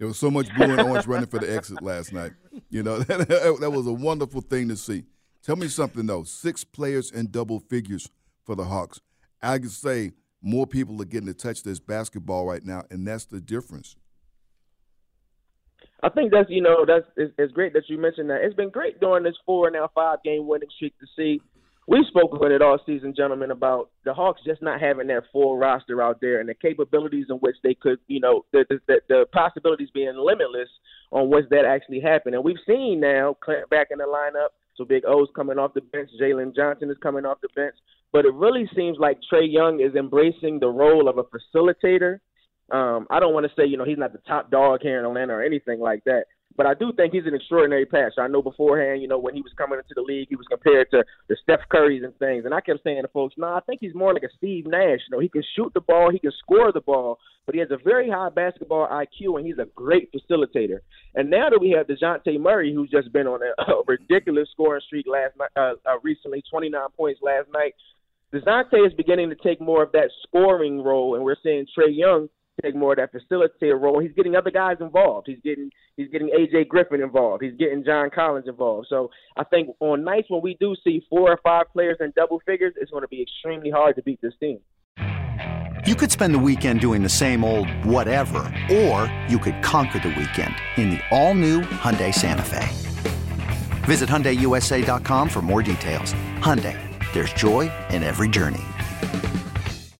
There was so much blue and orange running for the exit last night. You know, that, that was a wonderful thing to see. Tell me something though. Six players in double figures for the Hawks. I could say more people are getting to touch this basketball right now, and that's the difference. I think that's you know that's it's, it's great that you mentioned that. It's been great during this four and now five game winning streak to see. Spoke about it all season, gentlemen, about the Hawks just not having that full roster out there and the capabilities in which they could, you know, the the, the possibilities being limitless on what's that actually happen. And we've seen now Clint back in the lineup. So Big O's coming off the bench. Jalen Johnson is coming off the bench. But it really seems like Trae Young is embracing the role of a facilitator um, I don't want to say, you know, he's not the top dog here in Atlanta or anything like that, but I do think he's an extraordinary passer. I know beforehand, you know, when he was coming into the league, he was compared to the Steph Currys and things, and I kept saying to folks, no, nah, I think he's more like a Steve Nash. You know, he can shoot the ball, he can score the ball, but he has a very high basketball IQ, and he's a great facilitator. And now that we have Dejounte Murray, who's just been on a, a ridiculous scoring streak last night, uh, uh, recently, 29 points last night. Dejounte is beginning to take more of that scoring role, and we're seeing Trae Young take more of that facilitator role. He's getting other guys involved. He's getting he's getting AJ Griffin involved. He's getting John Collins involved. So I think on nights when we do see four or five players in double figures, it's going to be extremely hard to beat this team. You could spend the weekend doing the same old whatever, or you could conquer the weekend in the all-new Hyundai Santa Fe. Visit HyundaiUSA.com for more details. Hyundai, there's joy in every journey.